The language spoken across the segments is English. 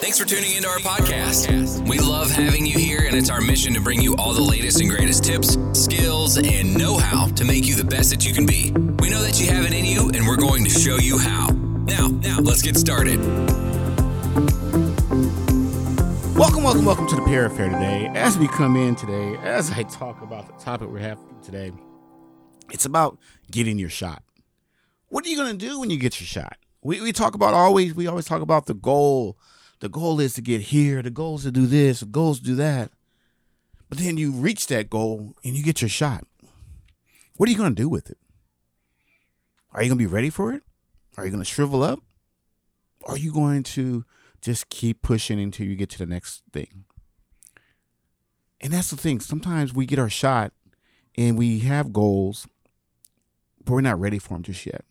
Thanks for tuning into our podcast. We love having you here, and it's our mission to bring you all the latest and greatest tips, skills, and know how to make you the best that you can be. We know that you have it in you, and we're going to show you how. Now, now, let's get started. Welcome, welcome, welcome to the Peer Affair today. As we come in today, as I talk about the topic we have today, it's about getting your shot. What are you going to do when you get your shot? We, we talk about always, we always talk about the goal. The goal is to get here. The goal is to do this. The goal is to do that. But then you reach that goal and you get your shot. What are you going to do with it? Are you going to be ready for it? Are you going to shrivel up? Are you going to just keep pushing until you get to the next thing? And that's the thing. Sometimes we get our shot and we have goals, but we're not ready for them just yet.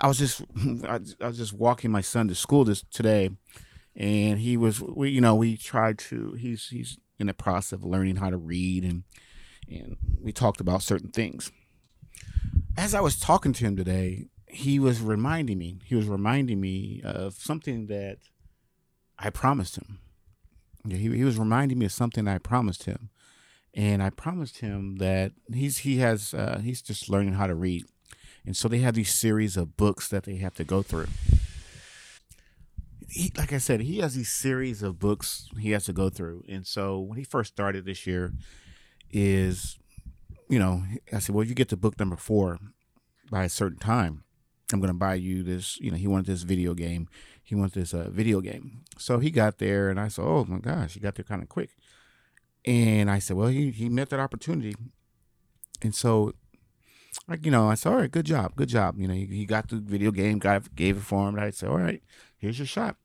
I was just I, was just walking my son to school this today, and he was we you know we tried to he's he's in the process of learning how to read and and we talked about certain things. As I was talking to him today, he was reminding me he was reminding me of something that I promised him. He he was reminding me of something I promised him, and I promised him that he's he has uh, he's just learning how to read and so they have these series of books that they have to go through. He, like I said, he has these series of books he has to go through. And so when he first started this year, is you know, I said, well, you get to book number four by a certain time. I'm going to buy you this. You know, he wanted this video game. He wanted this uh, video game. So he got there, and I said, oh my gosh, he got there kind of quick. And I said, well, he he met that opportunity. And so like you know, I said, all right, good job, good job. You know, he, he got the video game, got gave it for him. I said, all right, here's your shot.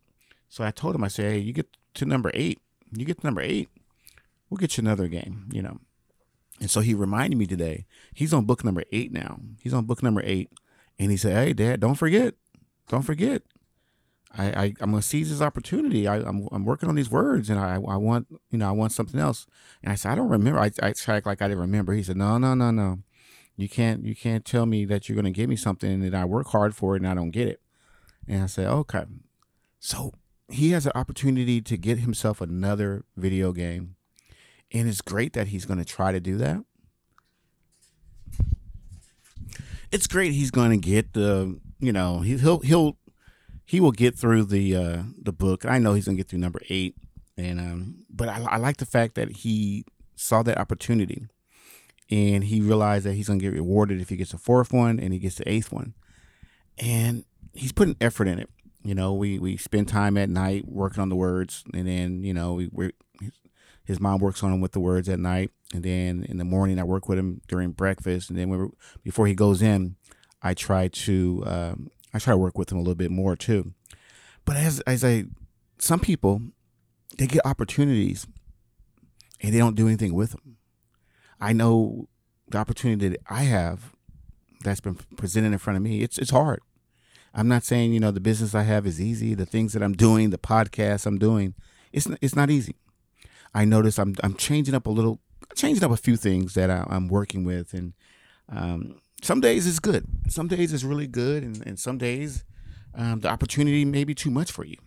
So I told him, I said, hey, you get to number eight, you get to number eight, we'll get you another game. You know, and so he reminded me today. He's on book number eight now. He's on book number eight, and he said, hey, Dad, don't forget, don't forget. I, I am gonna seize this opportunity. I, I'm I'm working on these words, and I I want you know I want something else. And I said I don't remember. I I tried like I didn't remember. He said no no no no. You can't you can't tell me that you're going to give me something and I work hard for it and I don't get it. And I said, okay. So he has an opportunity to get himself another video game, and it's great that he's going to try to do that. It's great he's going to get the you know he, he'll he'll he will get through the uh, the book. I know he's going to get through number eight, and um, but I, I like the fact that he saw that opportunity and he realized that he's gonna get rewarded if he gets a fourth one and he gets the eighth one, and he's putting effort in it. You know, we we spend time at night working on the words, and then you know we we his mom works on him with the words at night, and then in the morning I work with him during breakfast, and then before he goes in, I try to um, I try to work with him a little bit more too. But as as I, some people, they get opportunities, and they don't do anything with them. I know the opportunity that I have that's been presented in front of me. It's it's hard. I'm not saying you know the business I have is easy. The things that I'm doing, the podcast I'm doing, it's it's not easy. I notice I'm I'm changing up a little, changing up a few things that I, am working with, and um, some days it's good. Some days it's really good, and, and some days um, the opportunity may be too much for you.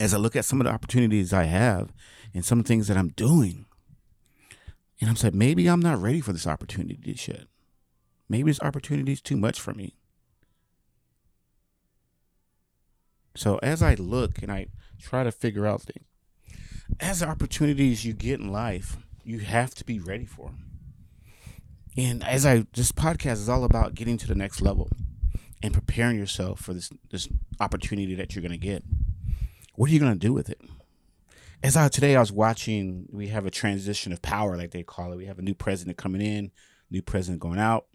As I look at some of the opportunities I have and some things that I'm doing, and I'm saying, maybe I'm not ready for this opportunity yet. Maybe this opportunity is too much for me. So as I look and I try to figure out things, as opportunities you get in life, you have to be ready for them. And as I, this podcast is all about getting to the next level and preparing yourself for this this opportunity that you're going to get. What are you going to do with it? as I today I was watching, we have a transition of power, like they call it. We have a new president coming in, new president going out.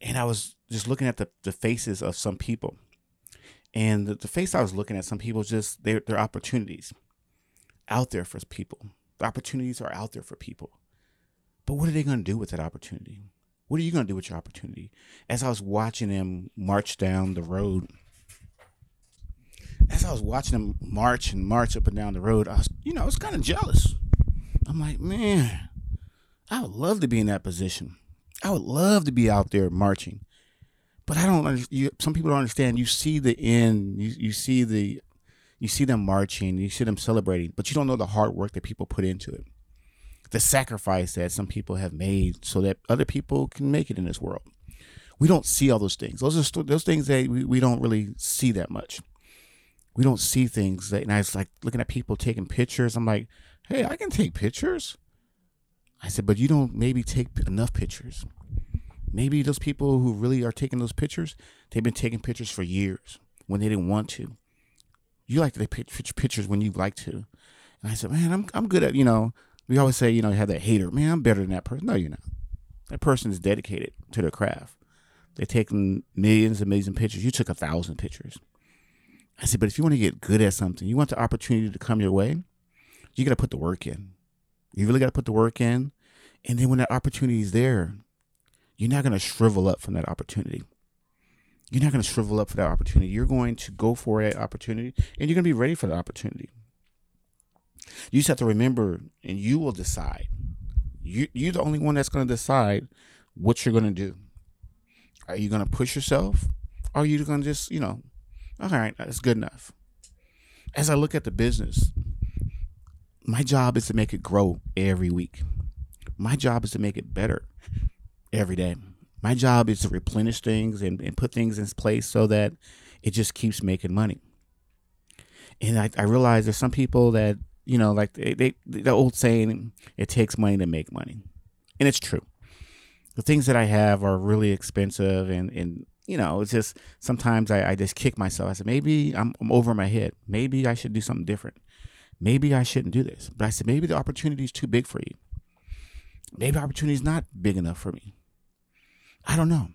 And I was just looking at the, the faces of some people. And the, the face I was looking at, some people just their their opportunities out there for people. The opportunities are out there for people. But what are they gonna do with that opportunity? What are you gonna do with your opportunity? As I was watching them march down the road as I was watching them march and march up and down the road, I was, you know, I was kind of jealous. I'm like, man, I would love to be in that position. I would love to be out there marching, but I don't. You, some people don't understand. You see the end. You you see the, You see them marching, you see them celebrating, but you don't know the hard work that people put into it. The sacrifice that some people have made so that other people can make it in this world. We don't see all those things. Those are st- those things that we, we don't really see that much. We don't see things that, and I was like looking at people taking pictures. I'm like, hey, I can take pictures. I said, but you don't maybe take enough pictures. Maybe those people who really are taking those pictures, they've been taking pictures for years when they didn't want to. You like to take pictures when you like to. And I said, man, I'm, I'm good at, you know, we always say, you know, you have that hater. Man, I'm better than that person. No, you're not. That person is dedicated to their craft. They're taking millions and millions of pictures. You took a thousand pictures. I said, but if you want to get good at something, you want the opportunity to come your way, you got to put the work in. You really got to put the work in. And then when that opportunity is there, you're not going to shrivel up from that opportunity. You're not going to shrivel up for that opportunity. You're going to go for that opportunity and you're going to be ready for the opportunity. You just have to remember and you will decide. You, you're the only one that's going to decide what you're going to do. Are you going to push yourself? Or are you going to just, you know, all right, that's good enough. As I look at the business, my job is to make it grow every week. My job is to make it better every day. My job is to replenish things and, and put things in place so that it just keeps making money. And I, I realize there's some people that, you know, like they, they, the old saying, it takes money to make money. And it's true. The things that I have are really expensive and, and you know, it's just sometimes I, I just kick myself. I said, maybe I'm, I'm over my head. Maybe I should do something different maybe I shouldn't do this. But I said, maybe the opportunity is too big for you. Maybe opportunity is not big enough for me. I don't know.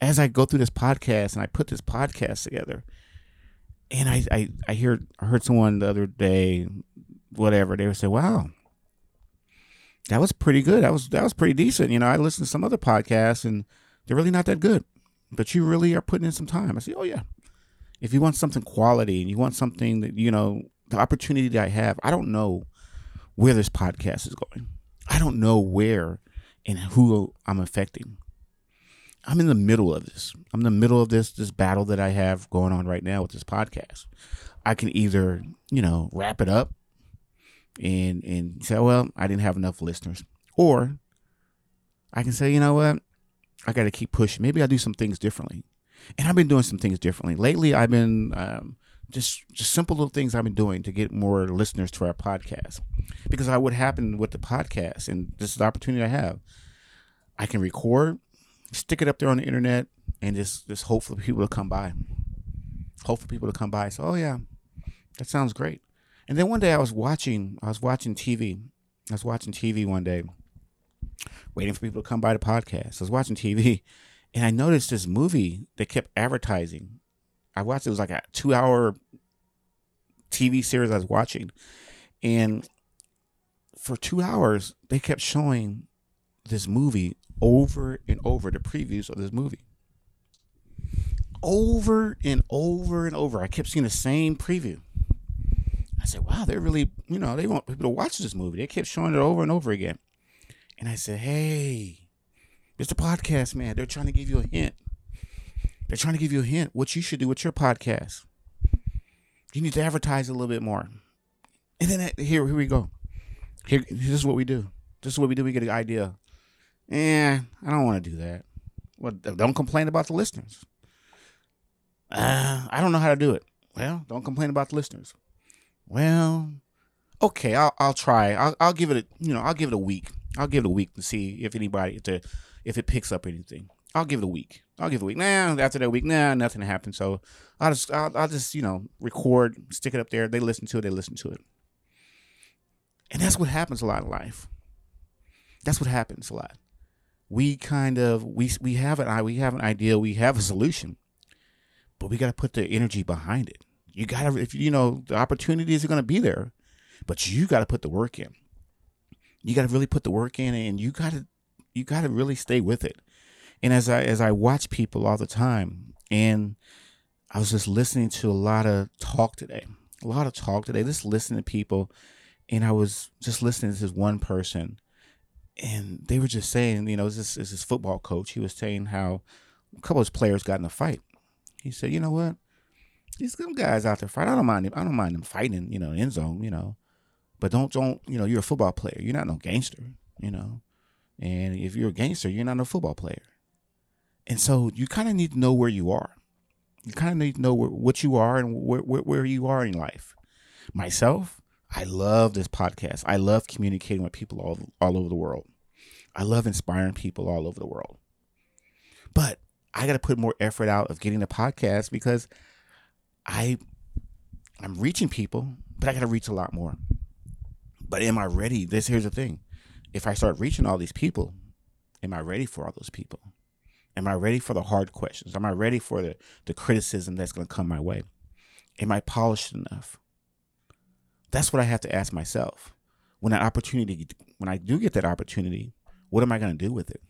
As I go through this podcast and I put this podcast together, and I I, I hear I heard someone the other day, whatever, they would say, Wow, that was pretty good. That was that was pretty decent. You know, I listened to some other podcasts and they're really not that good. But you really are putting in some time. I say, Oh yeah. If you want something quality and you want something that, you know, the opportunity that I have, I don't know where this podcast is going. I don't know where and who I'm affecting. I'm in the middle of this. I'm in the middle of this this battle that I have going on right now with this podcast. I can either, you know, wrap it up and and say, well, I didn't have enough listeners, or I can say, you know what, I got to keep pushing. Maybe I'll do some things differently. And I've been doing some things differently lately. I've been um, just just simple little things I've been doing to get more listeners to our podcast. Because I what happened with the podcast, and this is the opportunity I have. I can record, stick it up there on the internet, and just just hope for people to come by. Hope for people to come by. So, oh yeah, that sounds great. And then one day I was watching, I was watching TV. I was watching TV one day, waiting for people to come by the podcast. I was watching TV, and I noticed this movie they kept advertising I watched it was like a two hour TV series I was watching, and for two hours they kept showing this movie over and over the previews of this movie over and over and over. I kept seeing the same preview. I said, wow, they're really, you know, they want people to watch this movie. They kept showing it over and over again. And I said, hey, a podcast, man. They're trying to give you a hint. They're trying to give you a hint what you should do with your podcast. You need to advertise a little bit more. And then uh, here, here we go. Here, this is what we do. This is what we do. We get an idea. Eh, I don't want to do that. Well, don't complain about the listeners. Uh, I don't know how to do it. Well, don't complain about the listeners. Well, okay, I'll I'll try. I'll I'll give it a you know I'll give it a week. I'll give it a week to see if anybody if, if it picks up anything. I'll give it a week. I'll give it a week. Nah, after that week, nah, nothing happened. So I'll just, I'll, I'll just, you know, record, stick it up there. They listen to it. They listen to it. And that's what happens a lot in life. That's what happens a lot. We kind of we we have an we have an idea, we have a solution, but we got to put the energy behind it. You got to if you know the opportunities are going to be there, but you got to put the work in. You got to really put the work in, and you got to you got to really stay with it and as I as I watch people all the time, and I was just listening to a lot of talk today, a lot of talk today, just listening to people, and I was just listening to this one person, and they were just saying, you know, this is his football coach. He was saying how a couple of his players got in a fight. He said, you know what? these some guys out there fight. I don't mind them. I don't mind them fighting, you know, end zone, you know. But don't don't you know, you're a football player. You're not no gangster, you know. And if you're a gangster, you're not no football player. And so you kind of need to know where you are. You kind of need to know where, what you are and where, where, where you are in life. Myself, I love this podcast. I love communicating with people all, all over the world. I love inspiring people all over the world. But I got to put more effort out of getting the podcast because I I'm reaching people, but I got to reach a lot more. But am I ready? This here's the thing. If I start reaching all these people, am I ready for all those people? Am I ready for the hard questions? Am I ready for the, the criticism that's going to come my way? Am I polished enough? That's what I have to ask myself. When that opportunity, when I do get that opportunity, what am I going to do with it?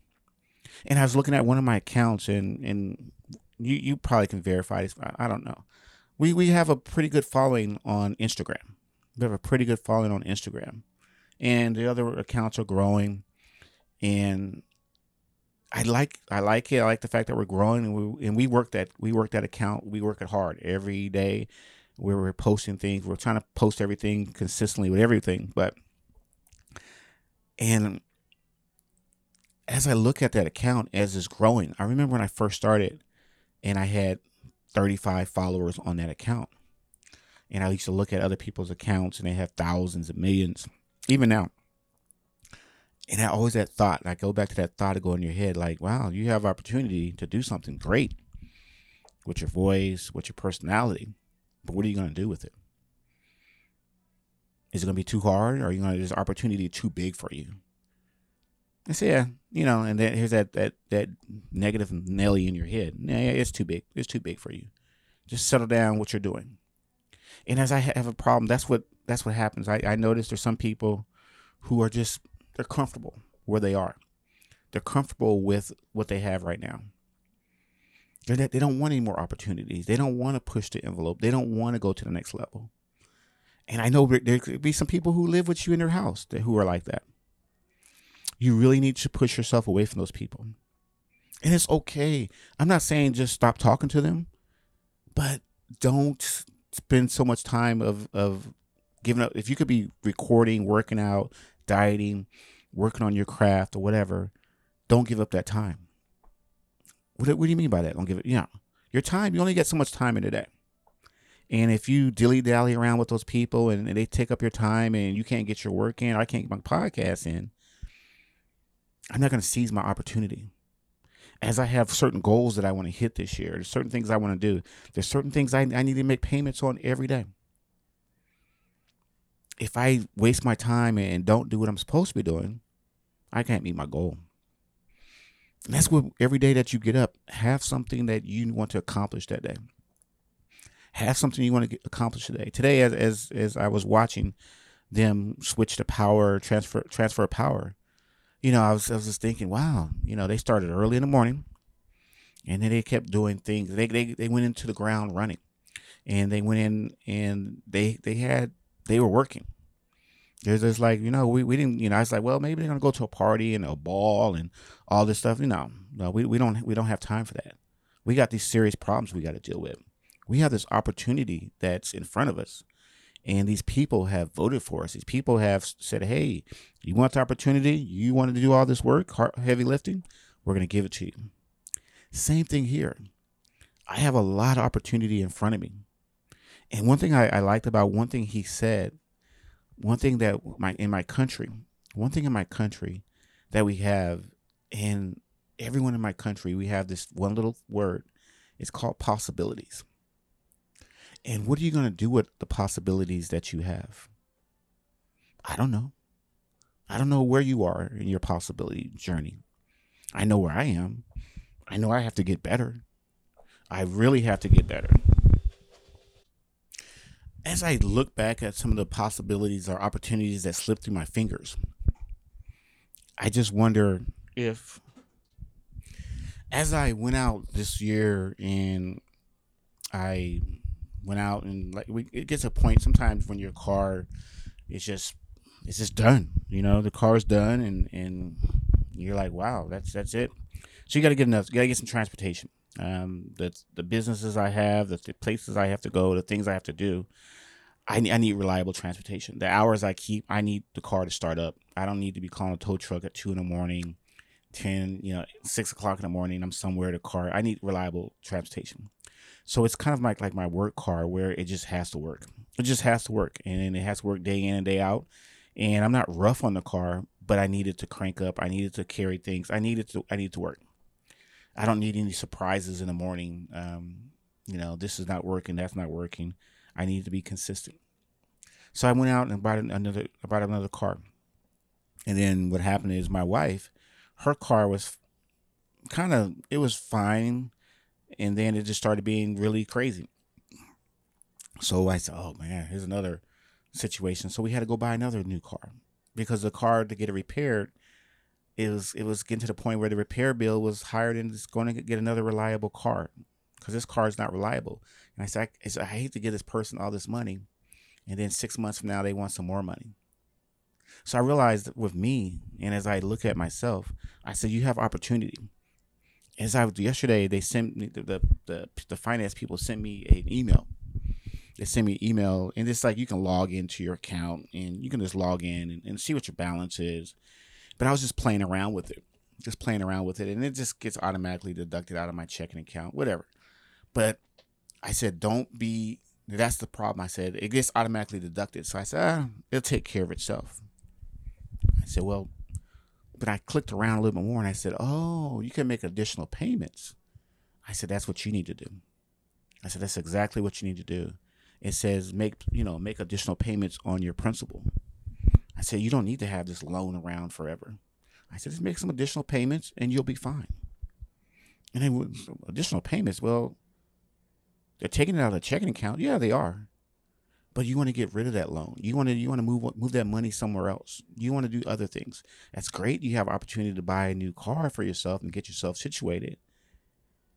And I was looking at one of my accounts, and and you you probably can verify this. I don't know. We we have a pretty good following on Instagram. We have a pretty good following on Instagram, and the other accounts are growing. And I like I like it. I like the fact that we're growing, and we and we work that we work that account. We work it hard every day. Where we're posting things, we're trying to post everything consistently with everything. But and as I look at that account as it's growing, I remember when I first started and I had 35 followers on that account. And I used to look at other people's accounts and they have thousands and millions, even now. And I always that thought, I go back to that thought to go in your head, like, wow, you have opportunity to do something great with your voice, with your personality. But what are you going to do with it? Is it going to be too hard? Or are you going to, is opportunity too big for you? I say, yeah, you know, and then here's that that that negative Nelly in your head. Yeah, yeah, it's too big. It's too big for you. Just settle down what you're doing. And as I have a problem, that's what that's what happens. I, I notice there's some people who are just they're comfortable where they are. They're comfortable with what they have right now. They're, they don't want any more opportunities. They don't want to push the envelope. They don't want to go to the next level. And I know there could be some people who live with you in their house that, who are like that you really need to push yourself away from those people. And it's okay. I'm not saying just stop talking to them, but don't spend so much time of of giving up. If you could be recording, working out, dieting, working on your craft or whatever, don't give up that time. What, what do you mean by that? Don't give it. Yeah, your time. You only get so much time in a day. And if you dilly dally around with those people and, and, they take up your time and you can't get your work in, I can't get my podcast in, I'm not going to seize my opportunity. As I have certain goals that I want to hit this year, there's certain things I want to do. There's certain things I, I need to make payments on every day. If I waste my time and don't do what I'm supposed to be doing, I can't meet my goal. And that's what every day that you get up, have something that you want to accomplish that day. Have something you want to accomplish today. Today, as as as I was watching them switch to power transfer transfer power, you know, I was I was just thinking, wow, you know, they started early in the morning, and then they kept doing things. They they they went into the ground running, and they went in and they they had they were working. There's just like you know we, we didn't you know I was like well maybe they're gonna go to a party and a ball and all this stuff you know no we, we don't we don't have time for that we got these serious problems we got to deal with we have this opportunity that's in front of us and these people have voted for us. These people have said, "Hey, you want the opportunity? You wanted to do all this work, heavy lifting? We're going to give it to you." Same thing here. I have a lot of opportunity in front of me, and one thing I, I liked about one thing he said, one thing that my in my country, one thing in my country that we have, in everyone in my country, we have this one little word. It's called possibilities. And what are you going to do with the possibilities that you have? I don't know. I don't know where you are in your possibility journey. I know where I am. I know I have to get better. I really have to get better. As I look back at some of the possibilities or opportunities that slipped through my fingers, I just wonder if, as I went out this year and I went out and like it gets a point sometimes when your car is just it's just done. You know, the car is done and and you're like, wow, that's that's it. So you got to get enough. You got to get some transportation. Um, the the businesses I have, the, the places I have to go, the things I have to do. I need, I need reliable transportation. The hours I keep, I need the car to start up. I don't need to be calling a tow truck at two in the morning, ten, you know, six o'clock in the morning. I'm somewhere to car. I need reliable transportation. So it's kind of like like my work car where it just has to work. It just has to work, and it has to work day in and day out. And I'm not rough on the car, but I needed to crank up. I needed to carry things. I needed to. I need to work. I don't need any surprises in the morning. Um, you know, this is not working. That's not working. I need to be consistent. So I went out and bought another bought another car. And then what happened is my wife, her car was kind of it was fine, and then it just started being really crazy. So I said, "Oh man, here's another situation." So we had to go buy another new car because the car to get it repaired it was it was getting to the point where the repair bill was higher than just going to get another reliable car because this car is not reliable. And I said, I, I hate to give this person all this money, and then six months from now they want some more money. So I realized with me, and as I look at myself, I said, you have opportunity. As I yesterday, they sent me the the, the, the finance people sent me an email. They sent me an email, and it's like you can log into your account and you can just log in and, and see what your balance is but I was just playing around with it, just playing around with it, and it just gets automatically deducted out of my checking account, whatever. But I said, don't be. That's the problem. I said it gets automatically deducted. So I said, ah, it'll take care of itself. I said, well, but I clicked around a little bit more, and I said, oh, you can make additional payments. I said, that's what you need to do. I said, that's exactly what you need to do. It says make you know make additional payments on your principal. I said, you don't need to have this loan around forever. I said, just make some additional payments and you'll be fine. And then with additional payments, well, they're taking it out of the checking account. Yeah, they are. But you want to get rid of that loan. You want to you want to move move that money somewhere else. You want to do other things. That's great. You have opportunity to buy a new car for yourself and get yourself situated.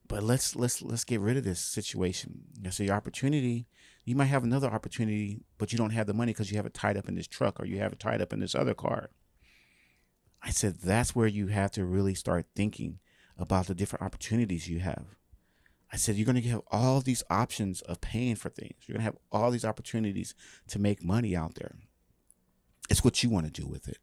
But let's let's let's get rid of this situation. So your opportunity you might have another opportunity, but you don't have the money because you have it tied up in this truck or you have it tied up in this other car. I said, that's where you have to really start thinking about the different opportunities you have. I said, you're going to have all these options of paying for things. You're going to have all these opportunities to make money out there. It's what you want to do with it.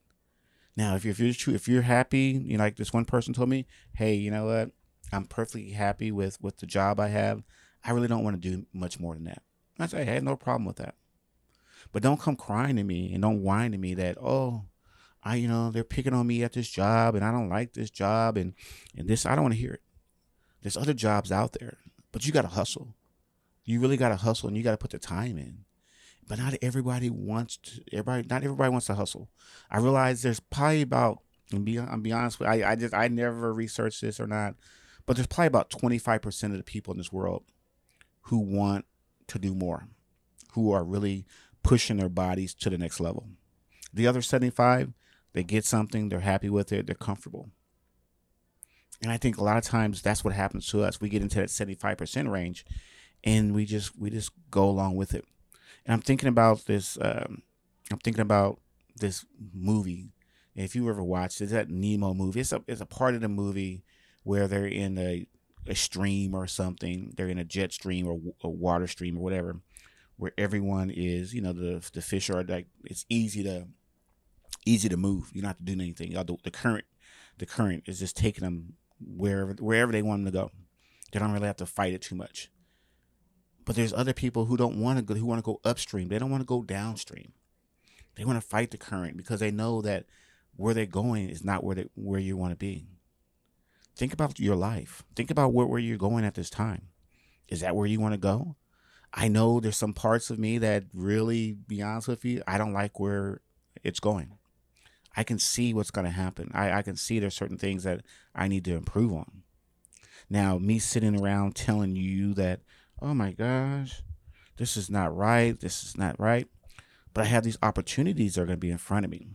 Now, if you're, if you're true, if you're happy, you know, like this one person told me, hey, you know what? I'm perfectly happy with with the job I have. I really don't want to do much more than that. I say, I had no problem with that. But don't come crying to me and don't whine to me that, oh, I, you know, they're picking on me at this job and I don't like this job and, and this, I don't want to hear it. There's other jobs out there, but you got to hustle. You really got to hustle and you got to put the time in. But not everybody wants to, everybody, not everybody wants to hustle. I realize there's probably about, and be, I'm be honest with you, I, I just, I never researched this or not, but there's probably about 25% of the people in this world who want to do more, who are really pushing their bodies to the next level. The other 75, they get something, they're happy with it, they're comfortable. And I think a lot of times that's what happens to us. We get into that 75% range and we just we just go along with it. And I'm thinking about this um, I'm thinking about this movie. If you ever watched it, that Nemo movie. It's a it's a part of the movie where they're in a a stream or something. They're in a jet stream or a water stream or whatever, where everyone is, you know, the the fish are like it's easy to easy to move. You don't have to do anything. The, the current the current is just taking them wherever wherever they want them to go. They don't really have to fight it too much. But there's other people who don't want to go who want to go upstream. They don't want to go downstream. They want to fight the current because they know that where they're going is not where they where you want to be think about your life. Think about where, where you're going at this time. Is that where you want to go? I know there's some parts of me that really, be honest with you, I don't like where it's going. I can see what's going to happen. I, I can see there's certain things that I need to improve on. Now, me sitting around telling you that, oh my gosh, this is not right, this is not right, but I have these opportunities that are going to be in front of me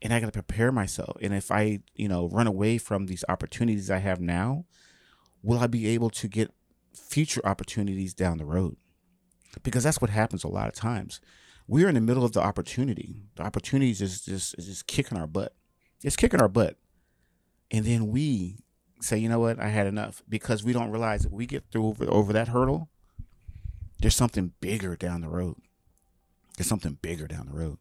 and I got to prepare myself. And if I, you know, run away from these opportunities I have now, will I be able to get future opportunities down the road? Because that's what happens a lot of times. We're in the middle of the opportunity. The opportunities is just is just kicking our butt. It's kicking our butt. And then we say, you know what, I had enough because we don't realize that we get through over, over that hurdle. There's something bigger down the road. There's something bigger down the road.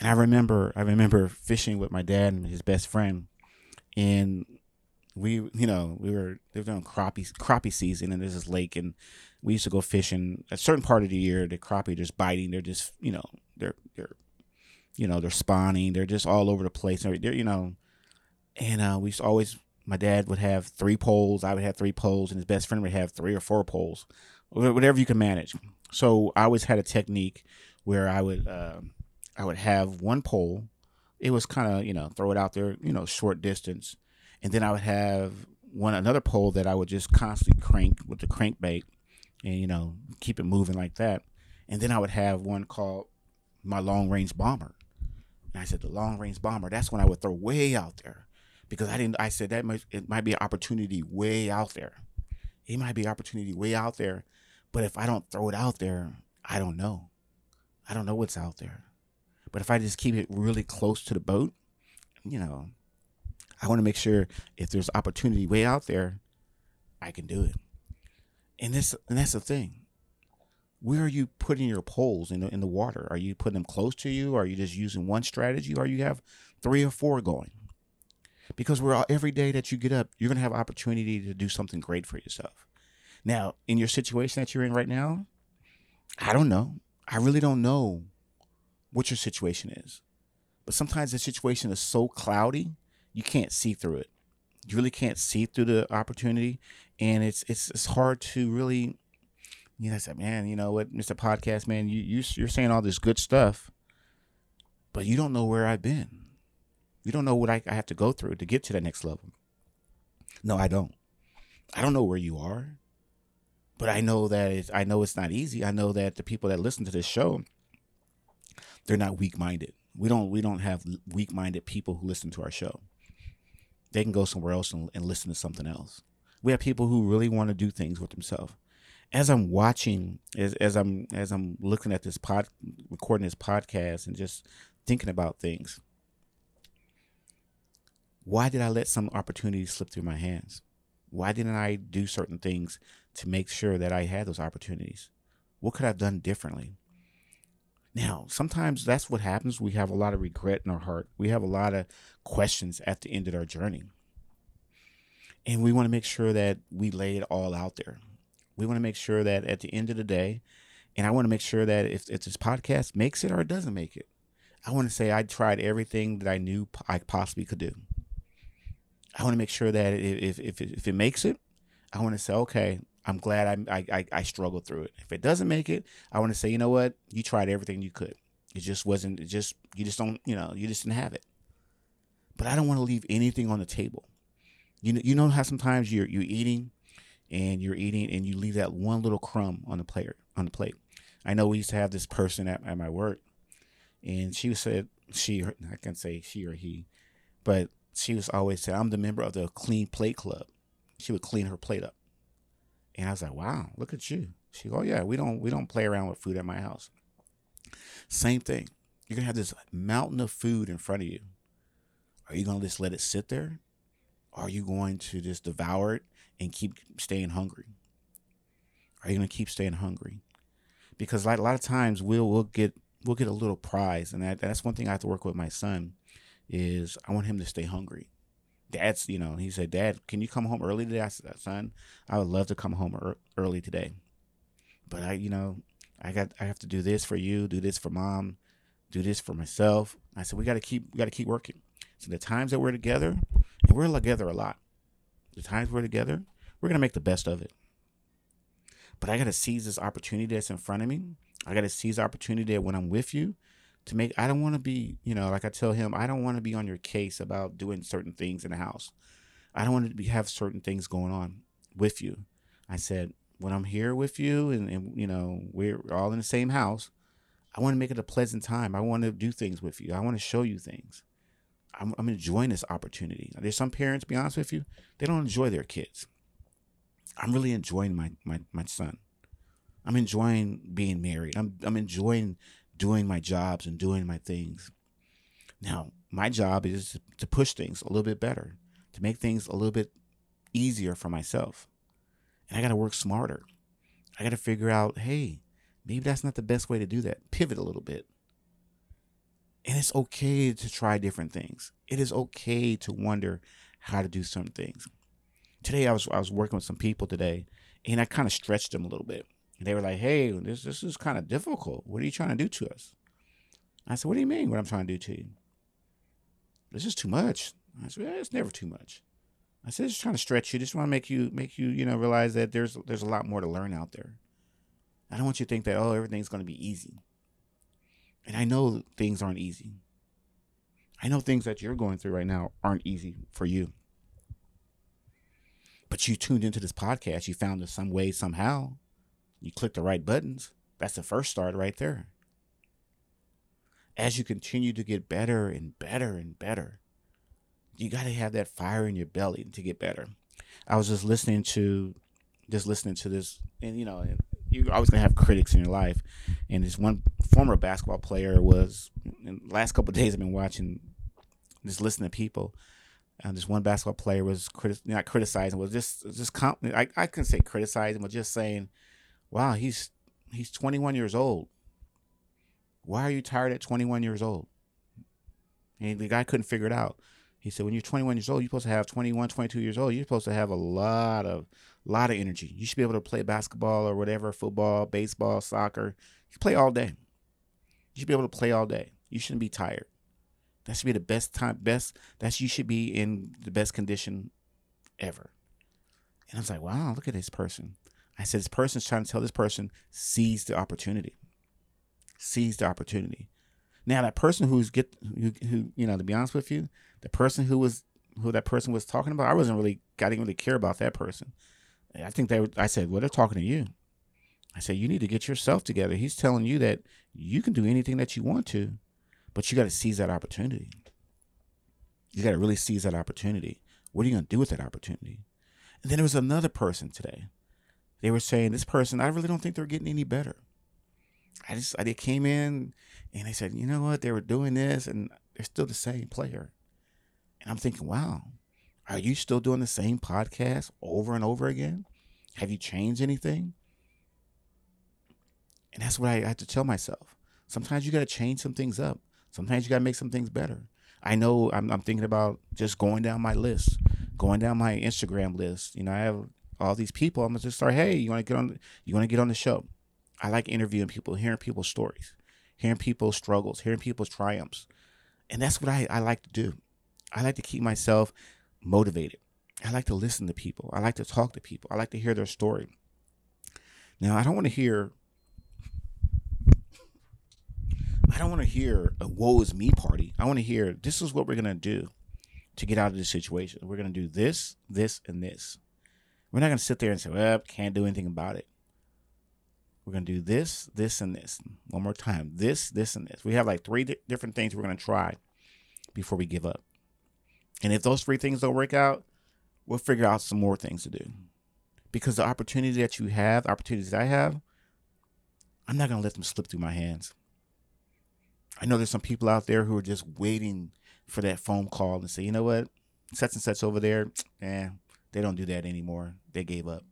And I remember, I remember fishing with my dad and his best friend, and we, you know, we were they were doing crappie crappie season, and there's this lake, and we used to go fishing. A certain part of the year, the crappie just biting. They're just, you know, they're they're, you know, they're spawning. They're just all over the place. They're, you know, and uh, we always. My dad would have three poles. I would have three poles, and his best friend would have three or four poles, whatever you can manage. So I always had a technique where I would uh, I would have one pole. It was kind of you know throw it out there, you know, short distance, and then I would have one another pole that I would just constantly crank with the crankbait, and you know keep it moving like that. And then I would have one called my long range bomber. And I said the long range bomber. That's when I would throw way out there, because I didn't. I said that might it might be an opportunity way out there. It might be opportunity way out there, but if I don't throw it out there, I don't know. I don't know what's out there. But if I just keep it really close to the boat, you know, I want to make sure if there's opportunity way out there, I can do it. And this and that's the thing. Where are you putting your poles in the in the water? Are you putting them close to you? Are you just using one strategy? Or you have three or four going? Because we're all, every day that you get up, you're gonna have opportunity to do something great for yourself. Now, in your situation that you're in right now, I don't know. I really don't know what your situation is. But sometimes the situation is so cloudy, you can't see through it. You really can't see through the opportunity, and it's it's it's hard to really, you know, say, man, you know what, Mr. Podcast man, you, you you're saying all this good stuff, but you don't know where I've been. You don't know what I, I have to go through to get to the next level. No, I don't. I don't know where you are, but I know that it's, I know it's not easy. I know that the people that listen to this show they're not weak minded. We don't we don't have weak minded people who listen to our show. They can go somewhere else and, and listen to something else. We have people who really want to do things with themselves. As I'm watching, as, as I'm as I'm looking at this pod, recording this podcast, and just thinking about things, why did I let some opportunities slip through my hands? Why didn't I do certain things to make sure that I had those opportunities? What could I have done differently? Now, sometimes that's what happens. We have a lot of regret in our heart. We have a lot of questions at the end of our journey. And we want to make sure that we lay it all out there. We want to make sure that at the end of the day, and I want to make sure that if, if this podcast makes it or it doesn't make it, I want to say I tried everything that I knew I possibly could do. I want to make sure that if, if, if it makes it, I want to say, okay, I'm glad I, I I struggled through it. If it doesn't make it, I want to say, you know what? You tried everything you could. It just wasn't. It just you just don't. You know, you just didn't have it. But I don't want to leave anything on the table. You know, you know how sometimes you're you're eating, and you're eating, and you leave that one little crumb on the player, on the plate. I know we used to have this person at, at my work, and she said she I can say she or he, but she was always said I'm the member of the clean plate club. She would clean her plate up and I was like, wow, look at you. She go, oh yeah, we don't we don't play around with food at my house. Same thing. You're gonna have this mountain of food in front of you. Are you gonna just let it sit there? Are you going to just devour it and keep staying hungry? Are you gonna keep staying hungry? Because like a lot of times we'll we'll get we'll get a little prize, and that, that's one thing I have to work with my son. Is I want him to stay hungry dad's, you know, he said, Dad, can you come home early today? I said, Son, I would love to come home er- early today. But I, you know, I got, I have to do this for you, do this for mom, do this for myself. I said, we got to keep, we got to keep working. So the times that we're together, and we're together a lot. The times we're together, we're going to make the best of it. But I got to seize this opportunity that's in front of me. I got to seize the opportunity that when I'm with you, to make I don't want to be, you know, like I tell him, I don't want to be on your case about doing certain things in the house. I don't want to be, have certain things going on with you. I said, when I'm here with you and, and you know, we're all in the same house, I want to make it a pleasant time. I want to do things with you. I want to show you things. I'm, I'm enjoying this opportunity. There's some parents, be honest with you, they don't enjoy their kids. I'm really enjoying my, my, my son. I'm enjoying being married. I'm, I'm enjoying doing my jobs and doing my things. Now, my job is to push things a little bit better, to make things a little bit easier for myself. And I got to work smarter. I got to figure out, hey, maybe that's not the best way to do that. Pivot a little bit. And it's okay to try different things. It is okay to wonder how to do some things. Today I was I was working with some people today and I kind of stretched them a little bit. They were like, "Hey, this this is kind of difficult. What are you trying to do to us?" I said, "What do you mean? What I'm trying to do to you? This is too much." I said, yeah, "It's never too much." I said, "Just trying to stretch you. Just want to make you make you you know realize that there's there's a lot more to learn out there. I don't want you to think that oh everything's going to be easy. And I know things aren't easy. I know things that you're going through right now aren't easy for you. But you tuned into this podcast, you found it some way, somehow. You click the right buttons. That's the first start right there. As you continue to get better and better and better, you got to have that fire in your belly to get better. I was just listening to, just listening to this, and you know, you're always gonna have critics in your life. And this one former basketball player was, in the last couple days, I've been watching, just listening to people uh, this one basketball player was criti- not criticizing, was just just comp- I I couldn't say criticizing, but just saying, "Wow, he's he's 21 years old. Why are you tired at 21 years old?" And the guy couldn't figure it out. He said, "When you're 21 years old, you're supposed to have 21, 22 years old. You're supposed to have a lot of lot of energy. You should be able to play basketball or whatever, football, baseball, soccer. You play all day. You should be able to play all day. You shouldn't be tired." That should be the best time, best. That's you should be in the best condition ever. And I was like, wow, look at this person. I said, this person's trying to tell this person seize the opportunity. Seize the opportunity. Now that person who's get who, who you know to be honest with you, the person who was who that person was talking about, I wasn't really I didn't really care about that person. I think they I said, well, they're talking to you. I said, you need to get yourself together. He's telling you that you can do anything that you want to but you got to seize that opportunity. You got to really seize that opportunity. What are you going to do with that opportunity? And then there was another person today. They were saying, this person, I really don't think they're getting any better. I just, I, they came in and they said, you know what? They were doing this and they're still the same player. And I'm thinking, wow, are you still doing the same podcast over and over again? Have you changed anything? And that's what I had to tell myself. Sometimes you got to change some things up. Sometimes you got to make some things better. I know I'm, I'm thinking about just going down my list, going down my Instagram list. You know, I have all these people. I'm gonna just start. Hey, you want to get on? You want to get on the show? I like interviewing people, hearing people's stories, hearing people's struggles, hearing people's triumphs, and that's what I, I like to do. I like to keep myself motivated. I like to listen to people. I like to talk to people. I like to hear their story. Now, I don't want to hear I don't want to hear a woe is me party. I want to hear this is what we're to do to get out of this situation. We're to do this, this, and this. We're not going to sit there and say, well, can't do anything about it. We're going to do this, this, and this. One more time. This, this, and this. We have like three di- different things we're going to try before we give up. And if those three things don't work out, we'll figure out some more things to do. Because the opportunities that you have, opportunities that I have, I'm not going to let them slip through my hands. I know there's some people out there who are just waiting for that phone call and say, you know what, such and such over there, eh, they don't do that anymore. They gave up.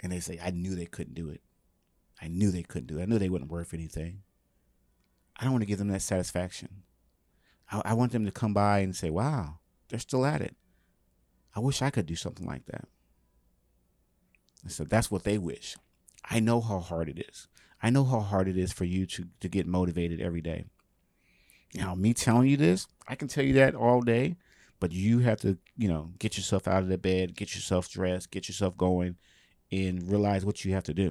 And they say, I knew they couldn't do it. I knew they couldn't do it. I knew they wouldn't worth anything. I don't want to give them that satisfaction. I, I want them to come by and say, wow, they're still at it. I wish I could do something like that. And so that's what they wish. I know how hard it is. I know how hard it is for you to to get motivated every day. Now, me telling you this, I can tell you that all day, but you have to, you know, get yourself out of the bed, get yourself dressed, get yourself going, and realize what you have to do.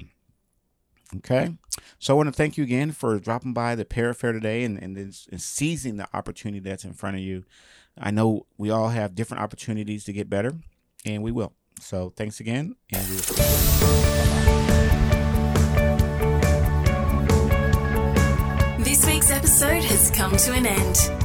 Okay. So I want to thank you again for dropping by the Parafair today and, and, and seizing the opportunity that's in front of you. I know we all have different opportunities to get better, and we will. So thanks again, and we will. This week's episode has come to an end.